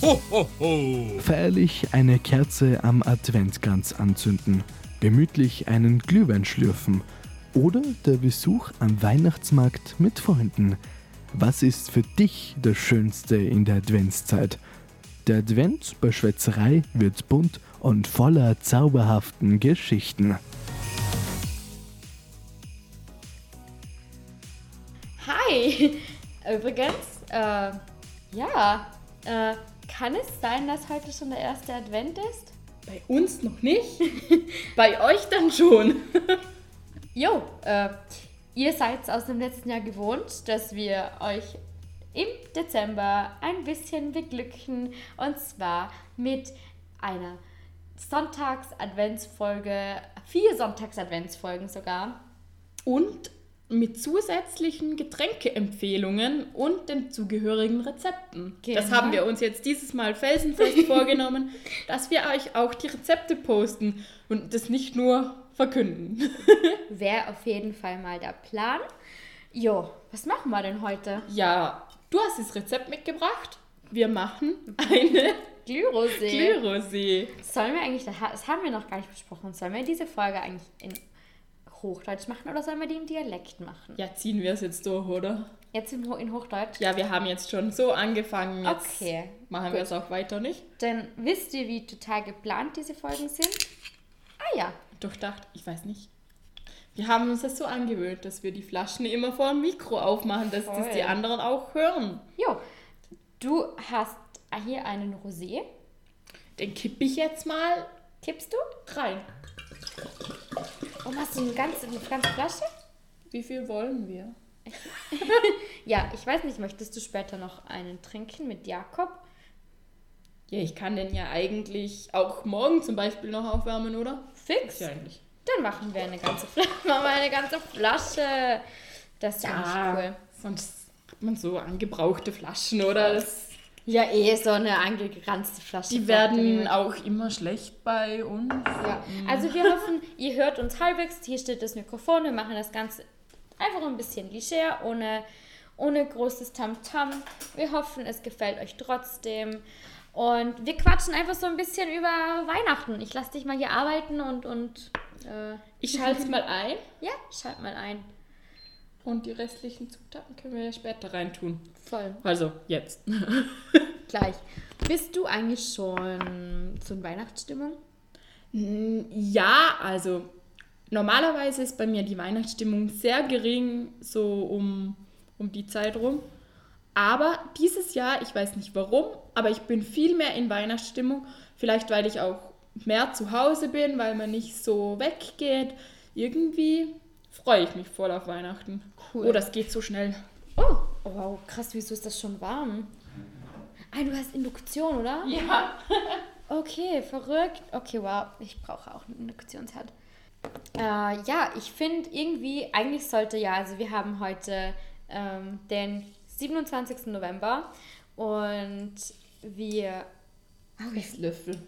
Ho, ho, ho. Feierlich eine Kerze am Adventkranz anzünden, gemütlich einen Glühwein schlürfen oder der Besuch am Weihnachtsmarkt mit Freunden. Was ist für dich das Schönste in der Adventszeit? Der Advent bei Schwätzerei wird bunt und voller zauberhaften Geschichten. Hi! Übrigens, äh, ja, äh, kann es sein, dass heute schon der erste Advent ist? Bei uns noch nicht. Bei euch dann schon. Jo, äh, ihr seid aus dem letzten Jahr gewohnt, dass wir euch im Dezember ein bisschen beglücken und zwar mit einer Sonntags-Adventsfolge, vier Sonntags-Adventsfolgen sogar. Und mit zusätzlichen Getränkeempfehlungen und den zugehörigen Rezepten. Das Genau. haben wir uns jetzt dieses Mal felsenfest vorgenommen, dass wir euch auch die Rezepte posten und das nicht nur verkünden. Wäre auf jeden Fall mal der Plan. Jo, was machen wir denn heute? Ja, du hast das Rezept mitgebracht. Wir machen eine Glührosé. Glührosé. Sollen wir eigentlich, das haben wir noch gar nicht besprochen, sollen wir diese Folge eigentlich in Hochdeutsch machen oder sollen wir die im Dialekt machen? Ja, ziehen wir es jetzt durch, oder? Jetzt in, Ho in Hochdeutsch? Ja, wir haben jetzt schon so angefangen. Jetzt Okay, machen gut. wir es auch weiter nicht. Dann wisst ihr, wie total geplant diese Folgen sind? Ah ja, Durchdacht, ich weiß nicht. Wir haben uns das so angewöhnt, dass wir die Flaschen immer vor dem Mikro aufmachen, dass das die anderen auch hören. jo. Du hast hier einen Rosé. Den kippe ich jetzt mal Kippst du? rein. Und hast du eine ganze, eine ganze Flasche? Wie viel wollen wir? Ja, ich weiß nicht, möchtest du später noch einen trinken mit Jakob? Ja, ich kann den ja eigentlich auch morgen zum Beispiel noch aufwärmen, oder? Fix. Ist ja eigentlich. Dann machen wir eine ganze Flasche. Machen wir eine ganze Flasche. Das finde ich cool. sonst hat man so angebrauchte Flaschen, oder? Das, Ja, eh so eine angeranzte Flasche. die werden auch immer schlecht bei uns. Ja. Also wir hoffen, ihr hört uns halbwegs. Hier steht das Mikrofon. Wir machen das Ganze einfach ein bisschen leger, ohne, ohne großes Tamtam. Wir hoffen, es gefällt euch trotzdem. Und wir quatschen einfach so ein bisschen über Weihnachten. Ich lasse dich mal hier arbeiten und, und äh, Ich schalte es mal ein ja, schalt mal ein. Und die restlichen Zutaten können wir ja später reintun. Voll. Also, jetzt. Gleich. Bist du eigentlich schon in Weihnachtsstimmung? Ja, also normalerweise ist bei mir die Weihnachtsstimmung sehr gering, so um, um die Zeit rum. Aber dieses Jahr, ich weiß nicht warum, aber ich bin viel mehr in Weihnachtsstimmung. Vielleicht, weil ich auch mehr zu Hause bin, weil man nicht so weggeht. Irgendwie freue ich mich voll auf Weihnachten. Cool. Oh, das geht so schnell. Oh, oh wow, krass, wieso ist das schon warm? Ah, du hast Induktion, oder? Ja. Okay, verrückt. Okay, wow, ich brauche auch einen Induktionsherd. Äh, ja, ich finde irgendwie, eigentlich sollte ja, also wir haben heute ähm, den 27. November und wir. Oh, Ich Löffel.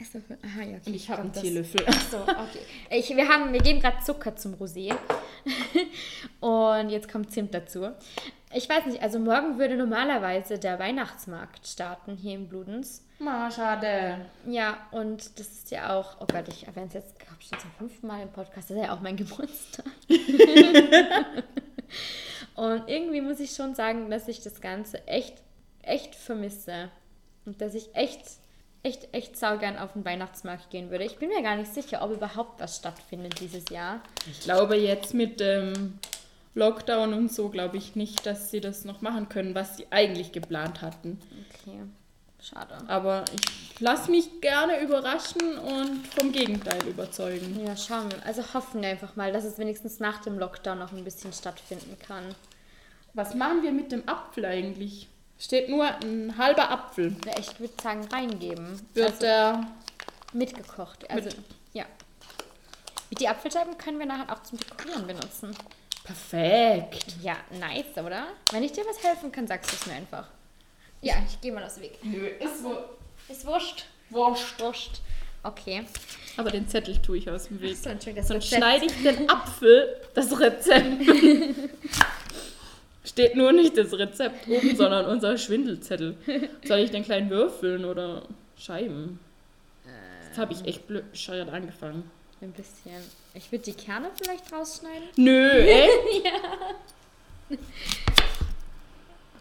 Achso, aha, ja, okay. Und ich habe einen das- Teelöffel. So, okay. Ich, wir, haben, wir geben gerade Zucker zum Rosé. Und jetzt kommt Zimt dazu. Ich weiß nicht, also morgen würde normalerweise der Weihnachtsmarkt starten hier in Bludenz. Ma, schade. Ja, und das ist ja auch, oh Gott, ich erwähne es jetzt, glaube ich, schon zum fünften Mal im Podcast, das ist ja auch mein Geburtstag. und irgendwie muss ich schon sagen, dass ich das Ganze echt, echt vermisse. Und dass ich echt, echt, echt saugern auf den Weihnachtsmarkt gehen würde. Ich bin mir gar nicht sicher, ob überhaupt was stattfindet dieses Jahr. Ich glaube jetzt mit dem Lockdown und so glaube ich nicht, dass sie das noch machen können, was sie eigentlich geplant hatten. Okay, schade. Aber ich lasse mich gerne überraschen und vom Gegenteil überzeugen. Ja, schauen wir. Also hoffen wir einfach mal, dass es wenigstens nach dem Lockdown noch ein bisschen stattfinden kann. Was machen wir mit dem Apfel eigentlich? Steht nur ein halber Apfel. Ja, ich würde sagen, reingeben. Wird also, der mitgekocht. Also, Mit- ja. Die Apfelscheiben können wir nachher auch zum Dekorieren benutzen. perfekt. Ja, nice, oder? Wenn ich dir was helfen kann, sagst du es mir einfach. Ja, ich gehe mal aus dem Weg. Nö, ist so. Ist wurscht. Wurscht. Wurscht. Okay. Aber den Zettel tue ich aus dem Weg. So, Entschuldigung, das Sonst schneide ich den Apfel, das Rezept. Steht nur nicht das Rezept oben, sondern unser Schwindelzettel. Soll ich den kleinen würfeln oder Scheiben? Jetzt habe ich echt blöd bescheuert angefangen. Ein bisschen. Ich würde die Kerne vielleicht rausschneiden. Nö, echt?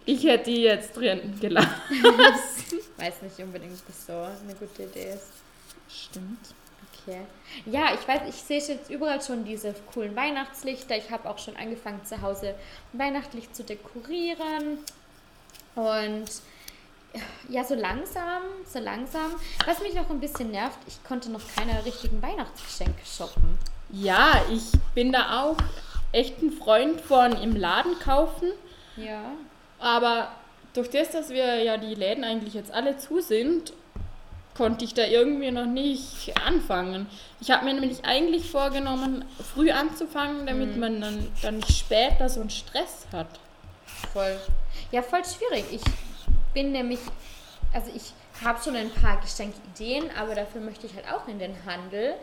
Ich hätte die jetzt drin gelassen. Weiß nicht unbedingt, ob das so eine gute Idee ist. Stimmt. Okay. Ja, ich weiß, ich sehe jetzt überall schon diese coolen Weihnachtslichter. Ich habe auch schon angefangen zu Hause weihnachtlich zu dekorieren. Und ja, so langsam, so langsam. Was mich noch ein bisschen nervt, ich konnte noch keine richtigen Weihnachtsgeschenke shoppen. Ja, ich bin da auch echt ein Freund von im Laden kaufen. Ja. Aber durch das, dass wir ja die Läden eigentlich jetzt alle zu sind, konnte ich da irgendwie noch nicht anfangen. Ich habe mir nämlich eigentlich vorgenommen, früh anzufangen, damit Mhm. man dann, dann nicht später so einen Stress hat. Voll. Ja, voll schwierig. Ich bin nämlich, also ich habe schon ein paar Geschenkideen, aber dafür möchte ich halt auch in den Handel.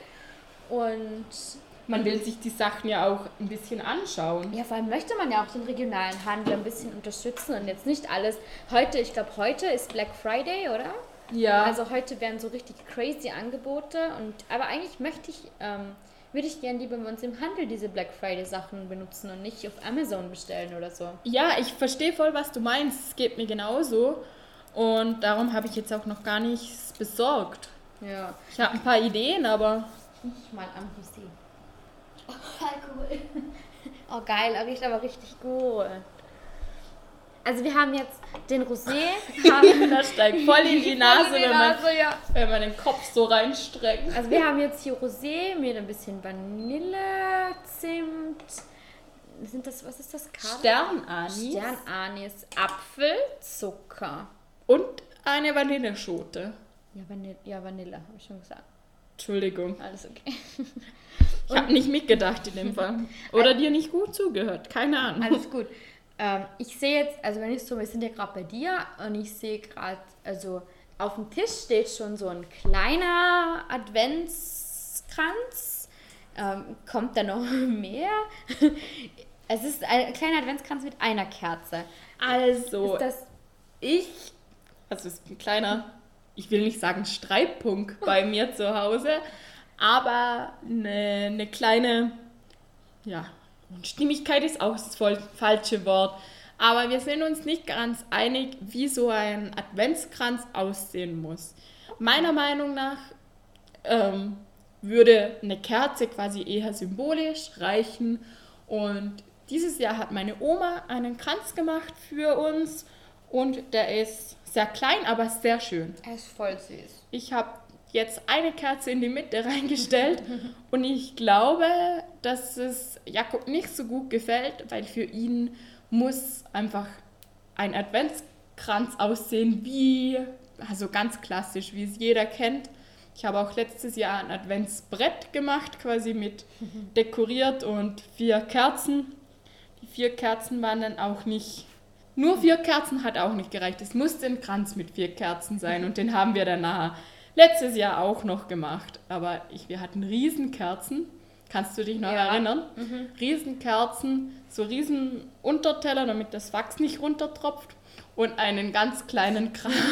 Und Man will sich die Sachen ja auch ein bisschen anschauen. ja, vor allem möchte man ja auch den regionalen Handel ein bisschen unterstützen und jetzt nicht alles. Heute, ich glaube, heute ist Black Friday, oder? Ja, Also heute werden so richtig crazy Angebote und aber eigentlich möchte ich, ähm, würde ich gerne lieber bei uns im Handel diese Black Friday Sachen benutzen und nicht auf Amazon bestellen oder so. ja, ich verstehe voll, was du meinst. Es geht mir genauso. Und darum habe ich jetzt auch noch gar nichts besorgt. Ja. Ich habe ein paar Ideen, aber Ich mal am Rosé. Oh, Alkohol. Oh geil, er riecht aber richtig gut. Also wir haben jetzt den Rosé. Haben, das steigt voll in die Nase, wenn, man, Nase, ja. wenn man den Kopf so reinstreckt. Also wir haben jetzt hier Rosé mit ein bisschen Vanille, Zimt. Sind das, was ist das? Kardamom? Sternanis Sternanis, Apfel, Zucker. und eine Vanilleschote. Ja, Vanille, ja, Vanille, habe ich schon gesagt. Entschuldigung, Alles okay. ich habe nicht mitgedacht in dem Fall. Oder dir nicht gut zugehört, keine Ahnung. Alles gut. Ähm, ich sehe jetzt, also wenn ich so, wir sind ja gerade bei dir und ich sehe gerade, also auf dem Tisch steht schon so ein kleiner Adventskranz. Ähm, kommt da noch mehr? Es ist ein kleiner Adventskranz mit einer Kerze. Also, Ist das ich, also es ist ein kleiner, ich will nicht sagen Streitpunkt bei mir zu Hause, aber eine, eine kleine, ja, Unstimmigkeit ist auch das voll falsche Wort. Aber wir sind uns nicht ganz einig, wie so ein Adventskranz aussehen muss. Meiner Meinung nach ähm, würde eine Kerze quasi eher symbolisch reichen. Und dieses Jahr hat meine Oma einen Kranz gemacht für uns und der ist sehr klein, aber sehr schön. er ist voll süß. Ich habe jetzt eine Kerze in die Mitte reingestellt und ich glaube, dass es Jakob nicht so gut gefällt, weil für ihn muss einfach ein Adventskranz aussehen wie, also ganz klassisch, wie es jeder kennt. Ich habe auch letztes Jahr ein Adventsbrett gemacht, quasi mit dekoriert und vier Kerzen. Die vier Kerzen waren dann auch nicht. Nur vier Kerzen hat auch nicht gereicht. Es musste ein Kranz mit vier Kerzen sein und den haben wir danach letztes Jahr auch noch gemacht. Aber ich, wir hatten Riesenkerzen. Kannst du dich noch Ja. erinnern? Riesenkerzen, so riesen Unterteller, damit das Wachs nicht runtertropft und einen ganz kleinen Kranz.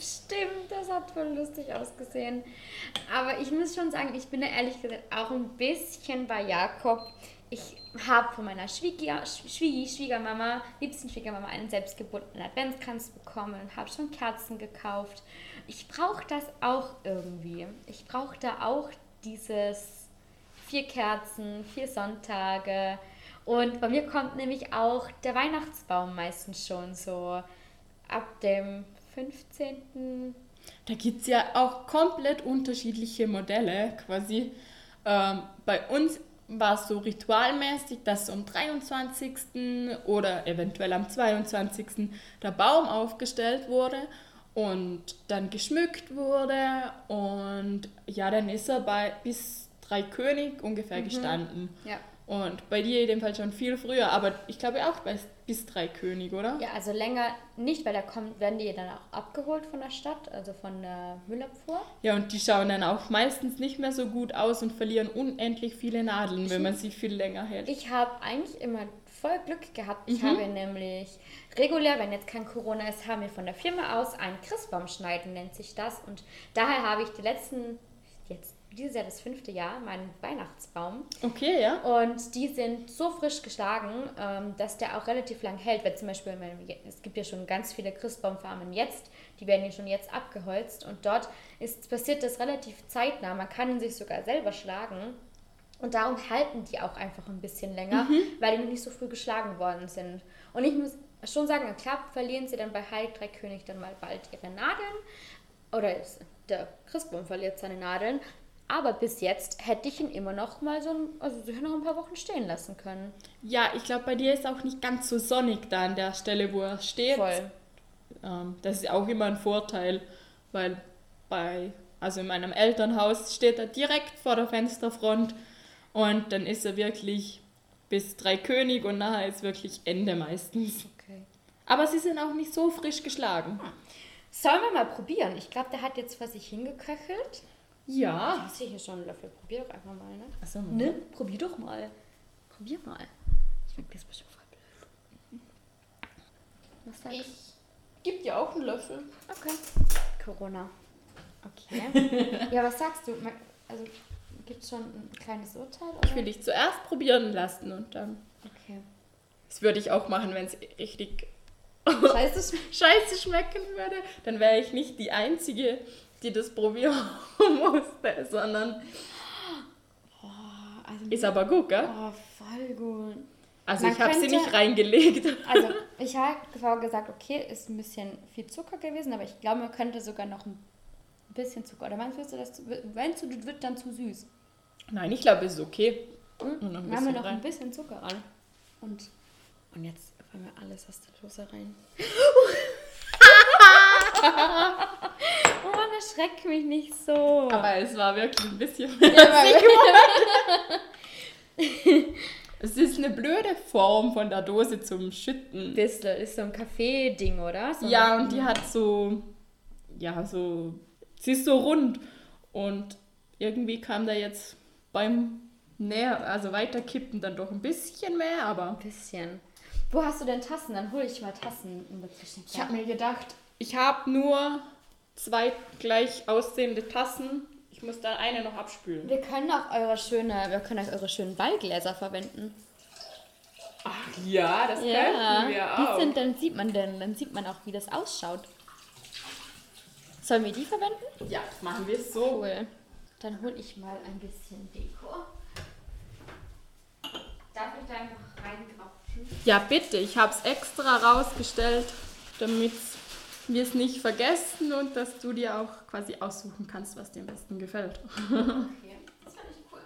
Stimmt, das hat voll lustig ausgesehen. Aber ich muss schon sagen, ich bin da ehrlich gesagt auch ein bisschen bei Jakob. Ich habe von meiner Schwieger, Schwiegi, Schwiegermama, liebsten Schwiegermama, einen selbstgebundenen Adventskranz bekommen, habe schon Kerzen gekauft. Ich brauche das auch irgendwie. Ich brauche da auch dieses vier Kerzen, vier Sonntage. Und bei mir kommt nämlich auch der Weihnachtsbaum meistens schon so ab dem 15. Da gibt es ja auch komplett unterschiedliche Modelle quasi. Ähm, bei uns war es so ritualmäßig, dass am 23. oder eventuell am 22. der Baum aufgestellt wurde und dann geschmückt wurde und ja, dann ist er bei bis drei König ungefähr gestanden. Ja. Und bei dir Fall schon viel früher, aber ich glaube auch bei bis drei König, oder? Ja, also länger nicht, weil da kommt, werden die dann auch abgeholt von der Stadt, also von der Müllabfuhr. Ja, und die schauen dann auch meistens nicht mehr so gut aus und verlieren unendlich viele Nadeln, wenn man sie viel länger hält. Ich habe eigentlich immer voll Glück gehabt. Ich habe nämlich regulär, wenn jetzt kein Corona ist, haben wir von der Firma aus einen Christbaum schneiden, nennt sich das. Und daher habe ich die letzten, jetzt dieses Jahr das fünfte Jahr, meinen Weihnachtsbaum. Okay, ja. Und die sind so frisch geschlagen, ähm, dass der auch relativ lang hält. Weil zum Beispiel, es gibt ja schon ganz viele Christbaumfarmen jetzt, die werden ja schon jetzt abgeholzt. Und dort ist, passiert das relativ zeitnah. Man kann ihn sich sogar selber schlagen. Und darum halten die auch einfach ein bisschen länger, weil die noch nicht so früh geschlagen worden sind. Und ich muss schon sagen, klar verlieren sie dann bei Heilig Drei König dann mal bald ihre Nadeln. Oder der Christbaum verliert seine Nadeln. Aber bis jetzt hätte ich ihn immer noch mal so, ein- also sicher noch ein paar Wochen stehen lassen können. Ja, ich glaube, bei dir ist auch nicht ganz so sonnig da an der Stelle, wo er steht. Voll. Ähm, das ist auch immer ein Vorteil, weil bei, also in meinem Elternhaus steht er direkt vor der Fensterfront und dann ist er wirklich bis drei König und nachher ist wirklich Ende meistens. Okay. Aber sie sind auch nicht so frisch geschlagen. Sollen wir mal probieren? Ich glaube, der hat jetzt vor sich hingeköchelt. Ja. Ich sehe hier schon einen Löffel. Probier doch einfach mal, ne? Achso, Ne? Probier doch mal. Probier mal. Ich finde das bestimmt voll blöd. Was sagst Ich gebe dir auch einen Löffel. Okay. Corona. Okay. ja, was sagst du? Also, gibt es schon ein kleines Urteil? Oder? Ich will dich zuerst probieren lassen und dann. Okay. Das würde ich auch machen, wenn es richtig scheiße schmecken würde. Dann wäre ich nicht die Einzige, die das probieren musste, sondern Also, ist aber gut, gell? oh, voll gut. Also Man ich habe sie nicht reingelegt. Also, ich habe gesagt, okay, ist ein bisschen viel Zucker gewesen, aber ich glaube, man könnte sogar noch ein bisschen Zucker. Oder meinst du, das, wenn es zu- wird, dann zu süß? Nein, ich glaube, es ist okay. Hm? Und noch Machen wir noch rein. ein bisschen Zucker ran. Und, und jetzt wollen wir alles aus der Dose rein. erschreck mich nicht so. Aber es war wirklich ein bisschen. Es ist eine blöde Form von der Dose zum Schütten. Bissl ist so ein Kaffee-Ding, oder? So Ja, und die hat so. Ja, so. Sie ist so rund. Und irgendwie kam da jetzt beim näher, also weiterkippen dann doch ein bisschen mehr, aber. Ein bisschen. Wo hast du denn Tassen? Dann hole ich mal Tassen in der Zwischenzeit. Ich habe mir gedacht, ich habe nur zwei gleich aussehende Tassen. Ich muss dann eine noch abspülen. Wir können auch eure schöne, wir können auch eure schönen Ballgläser verwenden. Ach ja, das könnten wir die auch. sind, dann sieht man denn, dann sieht man auch, wie das ausschaut. Sollen wir die verwenden? ja, machen wir es so. Cool. Dann hole ich mal ein bisschen Deko. Darf ich da einfach reingrapschen? Ja, bitte, ich habe es extra rausgestellt, damit wir es nicht vergessen und dass du dir auch quasi aussuchen kannst, was dir am besten gefällt. Okay, das finde ich cool.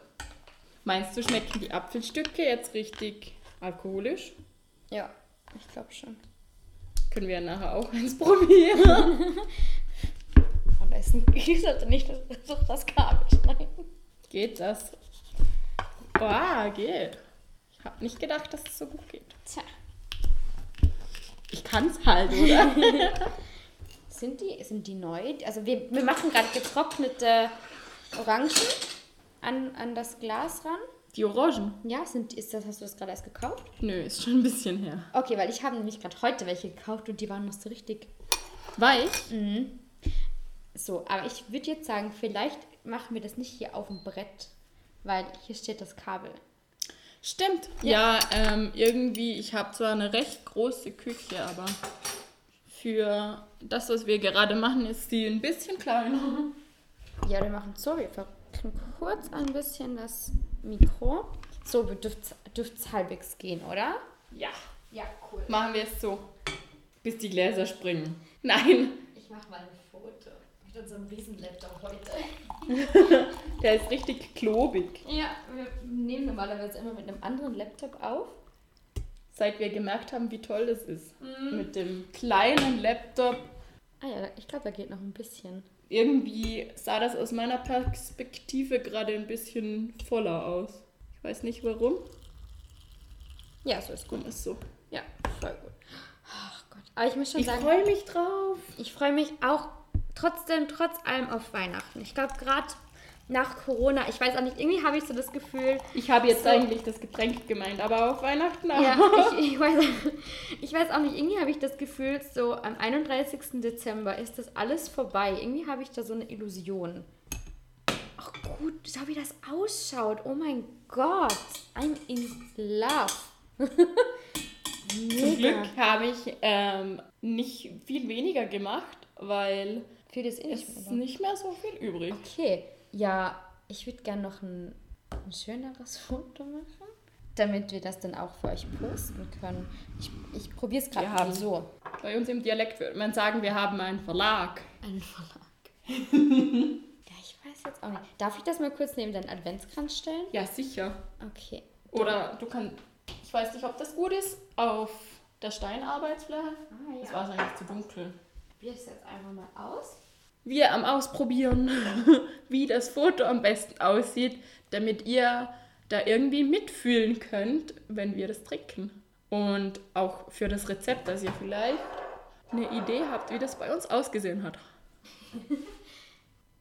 Meinst du, schmecken die Apfelstücke jetzt richtig alkoholisch? Ja, ich glaube schon. Können wir nachher auch eins probieren. Und ist ein, ich sollte nicht durch das Kabel schneiden. geht das? Boah, geht. Ich habe nicht gedacht, dass es so gut geht. Tja, Ich kann es halt, oder? sind die, sind die neu? Also wir, wir machen gerade getrocknete Orangen an, an das Glas ran. Die Orangen? Ja, sind, ist das, hast du das gerade erst gekauft? Nö, ist schon ein bisschen her. Okay, weil ich habe nämlich gerade heute welche gekauft und die waren noch so richtig Weich? so. Aber ich würde jetzt sagen, vielleicht machen wir das nicht hier auf dem Brett, weil hier steht das Kabel. Stimmt. Ja, ähm, irgendwie, ich habe zwar eine recht große Küche, aber für das, was wir gerade machen, ist sie ein bisschen kleiner. Ja, wir machen so, wir verrücken kurz ein bisschen das Mikro. So dürfte es halbwegs gehen, oder? Ja, Ja, cool. machen wir es so. Bis die Gläser springen. Nein, Ich mache mal ein Foto mit unserem Riesenlaptop heute. der ist richtig klobig. Ja, wir nehmen normalerweise immer mit einem anderen Laptop auf. Seit wir gemerkt haben, wie toll das ist. Mit dem kleinen Laptop. Ah ja, ich glaube, da geht noch ein bisschen. Irgendwie sah das aus meiner Perspektive gerade ein bisschen voller aus. Ich weiß nicht warum. Ja, so ist gut. Ist so? Ja, voll gut. Ach Gott. Aber ich muss schon Ich sagen, freue mich drauf. ich freue mich auch trotzdem, trotz allem auf Weihnachten. Ich glaube, gerade nach Corona, ich weiß auch nicht, irgendwie habe ich so das Gefühl, Ich habe jetzt So. eigentlich das Getränk gemeint, aber auf Weihnachten auch. ja, ich, ich, weiß, ich weiß auch nicht, irgendwie habe ich das Gefühl, so am 31. Dezember ist das alles vorbei. Irgendwie habe ich da so eine Illusion. Ach gut, schau, wie das ausschaut. Oh mein Gott, I'm in love. Zum Glück habe ich ähm, nicht viel weniger gemacht, weil Für das eh es nicht ist mehr. nicht mehr so viel übrig. Okay, ja, ich würde gerne noch ein, ein schöneres Foto machen, damit wir das dann auch für euch posten können. Ich, ich probiere es gerade so. Bei uns im Dialekt würde man sagen, wir haben einen Verlag. Ein Verlag. ja, ich weiß jetzt auch nicht. Darf ich das mal kurz neben den Adventskranz stellen? Ja, sicher. Okay. Oder du kannst, ich weiß nicht, ob das gut ist, auf der Steinarbeitsfläche. Ah, Das war eigentlich zu dunkel. Probiere es jetzt einfach mal aus. Wir am Ausprobieren, wie das Foto am besten aussieht, damit ihr da irgendwie mitfühlen könnt, wenn wir das trinken. Und auch für das Rezept, dass ihr vielleicht eine Idee habt, wie das bei uns ausgesehen hat.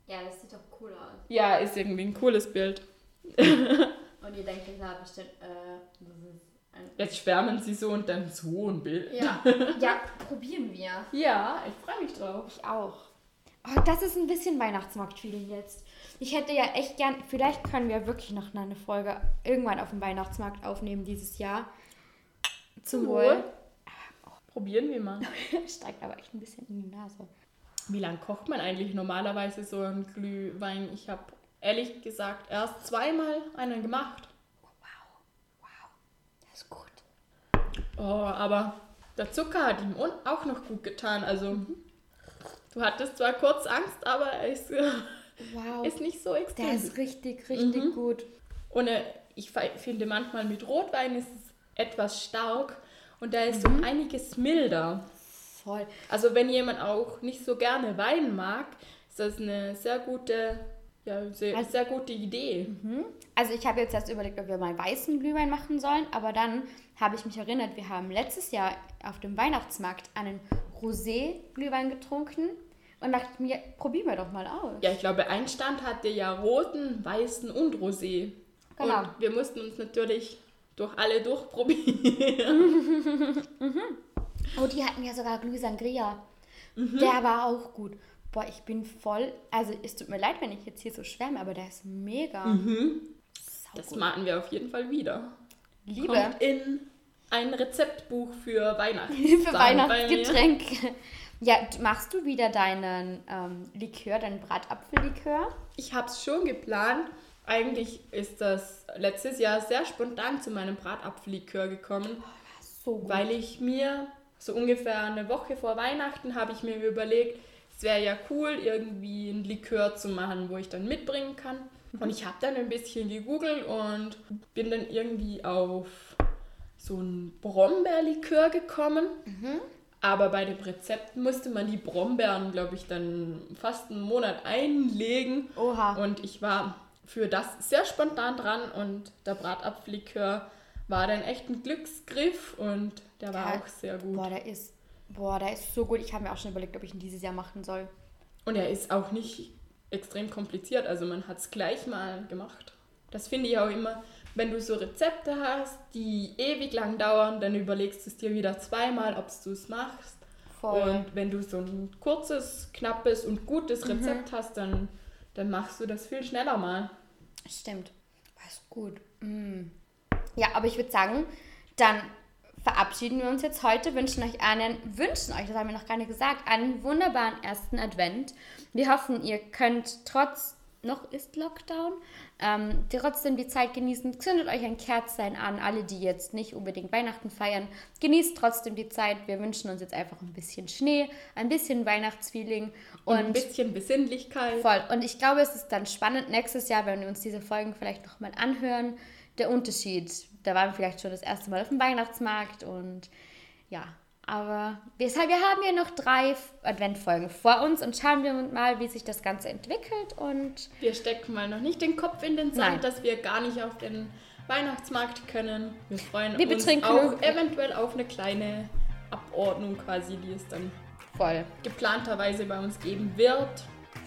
Ja, das sieht doch cool aus. Ja, ist irgendwie ein cooles Bild. Und ihr denkt, klar, bestimmt, äh. Jetzt schwärmen sie so und dann so ein Bild. Ja. ja, probieren wir. Ja, ich freue mich drauf. Ich auch. Oh, das ist ein bisschen Weihnachtsmarkt-Feeling jetzt. Ich hätte ja echt gern, vielleicht können wir wirklich noch eine Folge irgendwann auf dem Weihnachtsmarkt aufnehmen dieses Jahr. Zum Wohl. Probieren wir mal. Steigt aber echt ein bisschen in die Nase. Wie lange kocht man eigentlich normalerweise so einen Glühwein? Ich habe ehrlich gesagt erst zweimal einen gemacht. Das ist gut. Oh, aber der Zucker hat ihm auch noch gut getan. Also, du hattest zwar kurz Angst, aber er ist, Wow. ist nicht so Der extrem. ist richtig, richtig gut. Und äh, ich finde manchmal mit Rotwein ist es etwas stark und da ist so einiges milder. Voll. Also, wenn jemand auch nicht so gerne Wein mag, ist das eine sehr gute, ja, sehr, Also- sehr gute Idee. Also ich habe jetzt erst überlegt, ob wir mal weißen Glühwein machen sollen, aber dann habe ich mich erinnert, wir haben letztes Jahr auf dem Weihnachtsmarkt einen Rosé-Glühwein getrunken und dachte mir, probieren wir doch mal aus. Ja, ich glaube, ein Stand hatte ja roten, weißen und rosé. Genau. Und wir mussten uns natürlich durch alle durchprobieren. Oh, die hatten ja sogar Glühsangria. Mhm. Der war auch gut. Boah, ich bin voll. Also, es tut mir leid, wenn ich jetzt hier so schwärme, aber der ist mega. Mhm. Das machen wir auf jeden Fall wieder. Liebe. Kommt in ein Rezeptbuch für Weihnachten. Für Weihnachtsgetränke. Ja, machst du wieder deinen ähm, Likör, deinen Bratapfellikör? Ich habe es schon geplant. Eigentlich ist das letztes Jahr sehr spontan zu meinem Bratapfellikör gekommen. So gut. Weil ich mir so ungefähr eine Woche vor Weihnachten habe ich mir überlegt, es wäre ja cool, irgendwie ein Likör zu machen, wo ich dann mitbringen kann. Und ich habe dann ein bisschen gegoogelt und bin dann irgendwie auf so ein Brombeerlikör gekommen. Aber bei dem Rezept musste man die Brombeeren, glaube ich, dann fast einen Monat einlegen. Oha. Und ich war für das sehr spontan dran und der Bratapfellikör war dann echt ein Glücksgriff und der war Ja. auch sehr gut. Boah, der ist, boah, der ist so gut. Ich habe mir auch schon überlegt, ob ich ihn dieses Jahr machen soll. Und er ist auch nicht extrem kompliziert, also man hat es gleich mal gemacht. Das finde ich auch immer, wenn du so Rezepte hast, die ewig lang dauern, dann überlegst du es dir wieder zweimal, ob du es machst. Voll. Und wenn du so ein kurzes, knappes und gutes Rezept hast, dann, dann machst du das viel schneller mal. Stimmt. War ist gut. Mm. Ja, aber ich würde sagen, dann verabschieden wir uns jetzt heute, wünschen euch einen, wünschen euch, das haben wir noch gar nicht gesagt, einen wunderbaren ersten Advent. Wir hoffen, ihr könnt trotz, noch ist Lockdown, ähm, trotzdem die Zeit genießen. Zündet euch ein Kerzlein an, alle, die jetzt nicht unbedingt Weihnachten feiern. Genießt trotzdem die Zeit. Wir wünschen uns jetzt einfach ein bisschen Schnee, ein bisschen Weihnachtsfeeling Und ein und bisschen Besinnlichkeit. Voll. Und ich glaube, es ist dann spannend nächstes Jahr, wenn wir uns diese Folgen vielleicht nochmal anhören, der Unterschied. Da waren wir vielleicht schon das erste Mal auf dem Weihnachtsmarkt und ja. Aber wir, wir haben ja noch drei Adventfolgen vor uns und schauen wir mal, wie sich das Ganze entwickelt. Und Wir stecken mal noch nicht den Kopf in den Sand, Nein. dass wir gar nicht auf den Weihnachtsmarkt können. Wir freuen Wir uns betrinken auch eventuell auf eine kleine Abordnung quasi, die es dann voll. geplanterweise bei uns geben wird.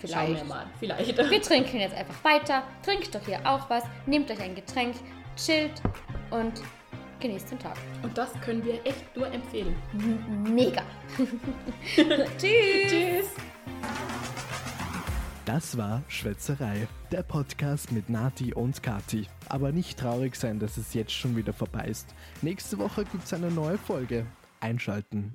vielleicht. Schauen wir mal. Vielleicht. Wir trinken jetzt einfach weiter. Trinkt doch hier auch was. Nehmt euch ein Getränk, chillt und genießt den Tag. Und das können wir echt nur empfehlen. Mega. Tschüss. Tschüss. Das war Schwätzerei, der Podcast mit Nati und Kati. Aber nicht traurig sein, dass es jetzt schon wieder vorbei ist. Nächste Woche gibt es eine neue Folge. Einschalten.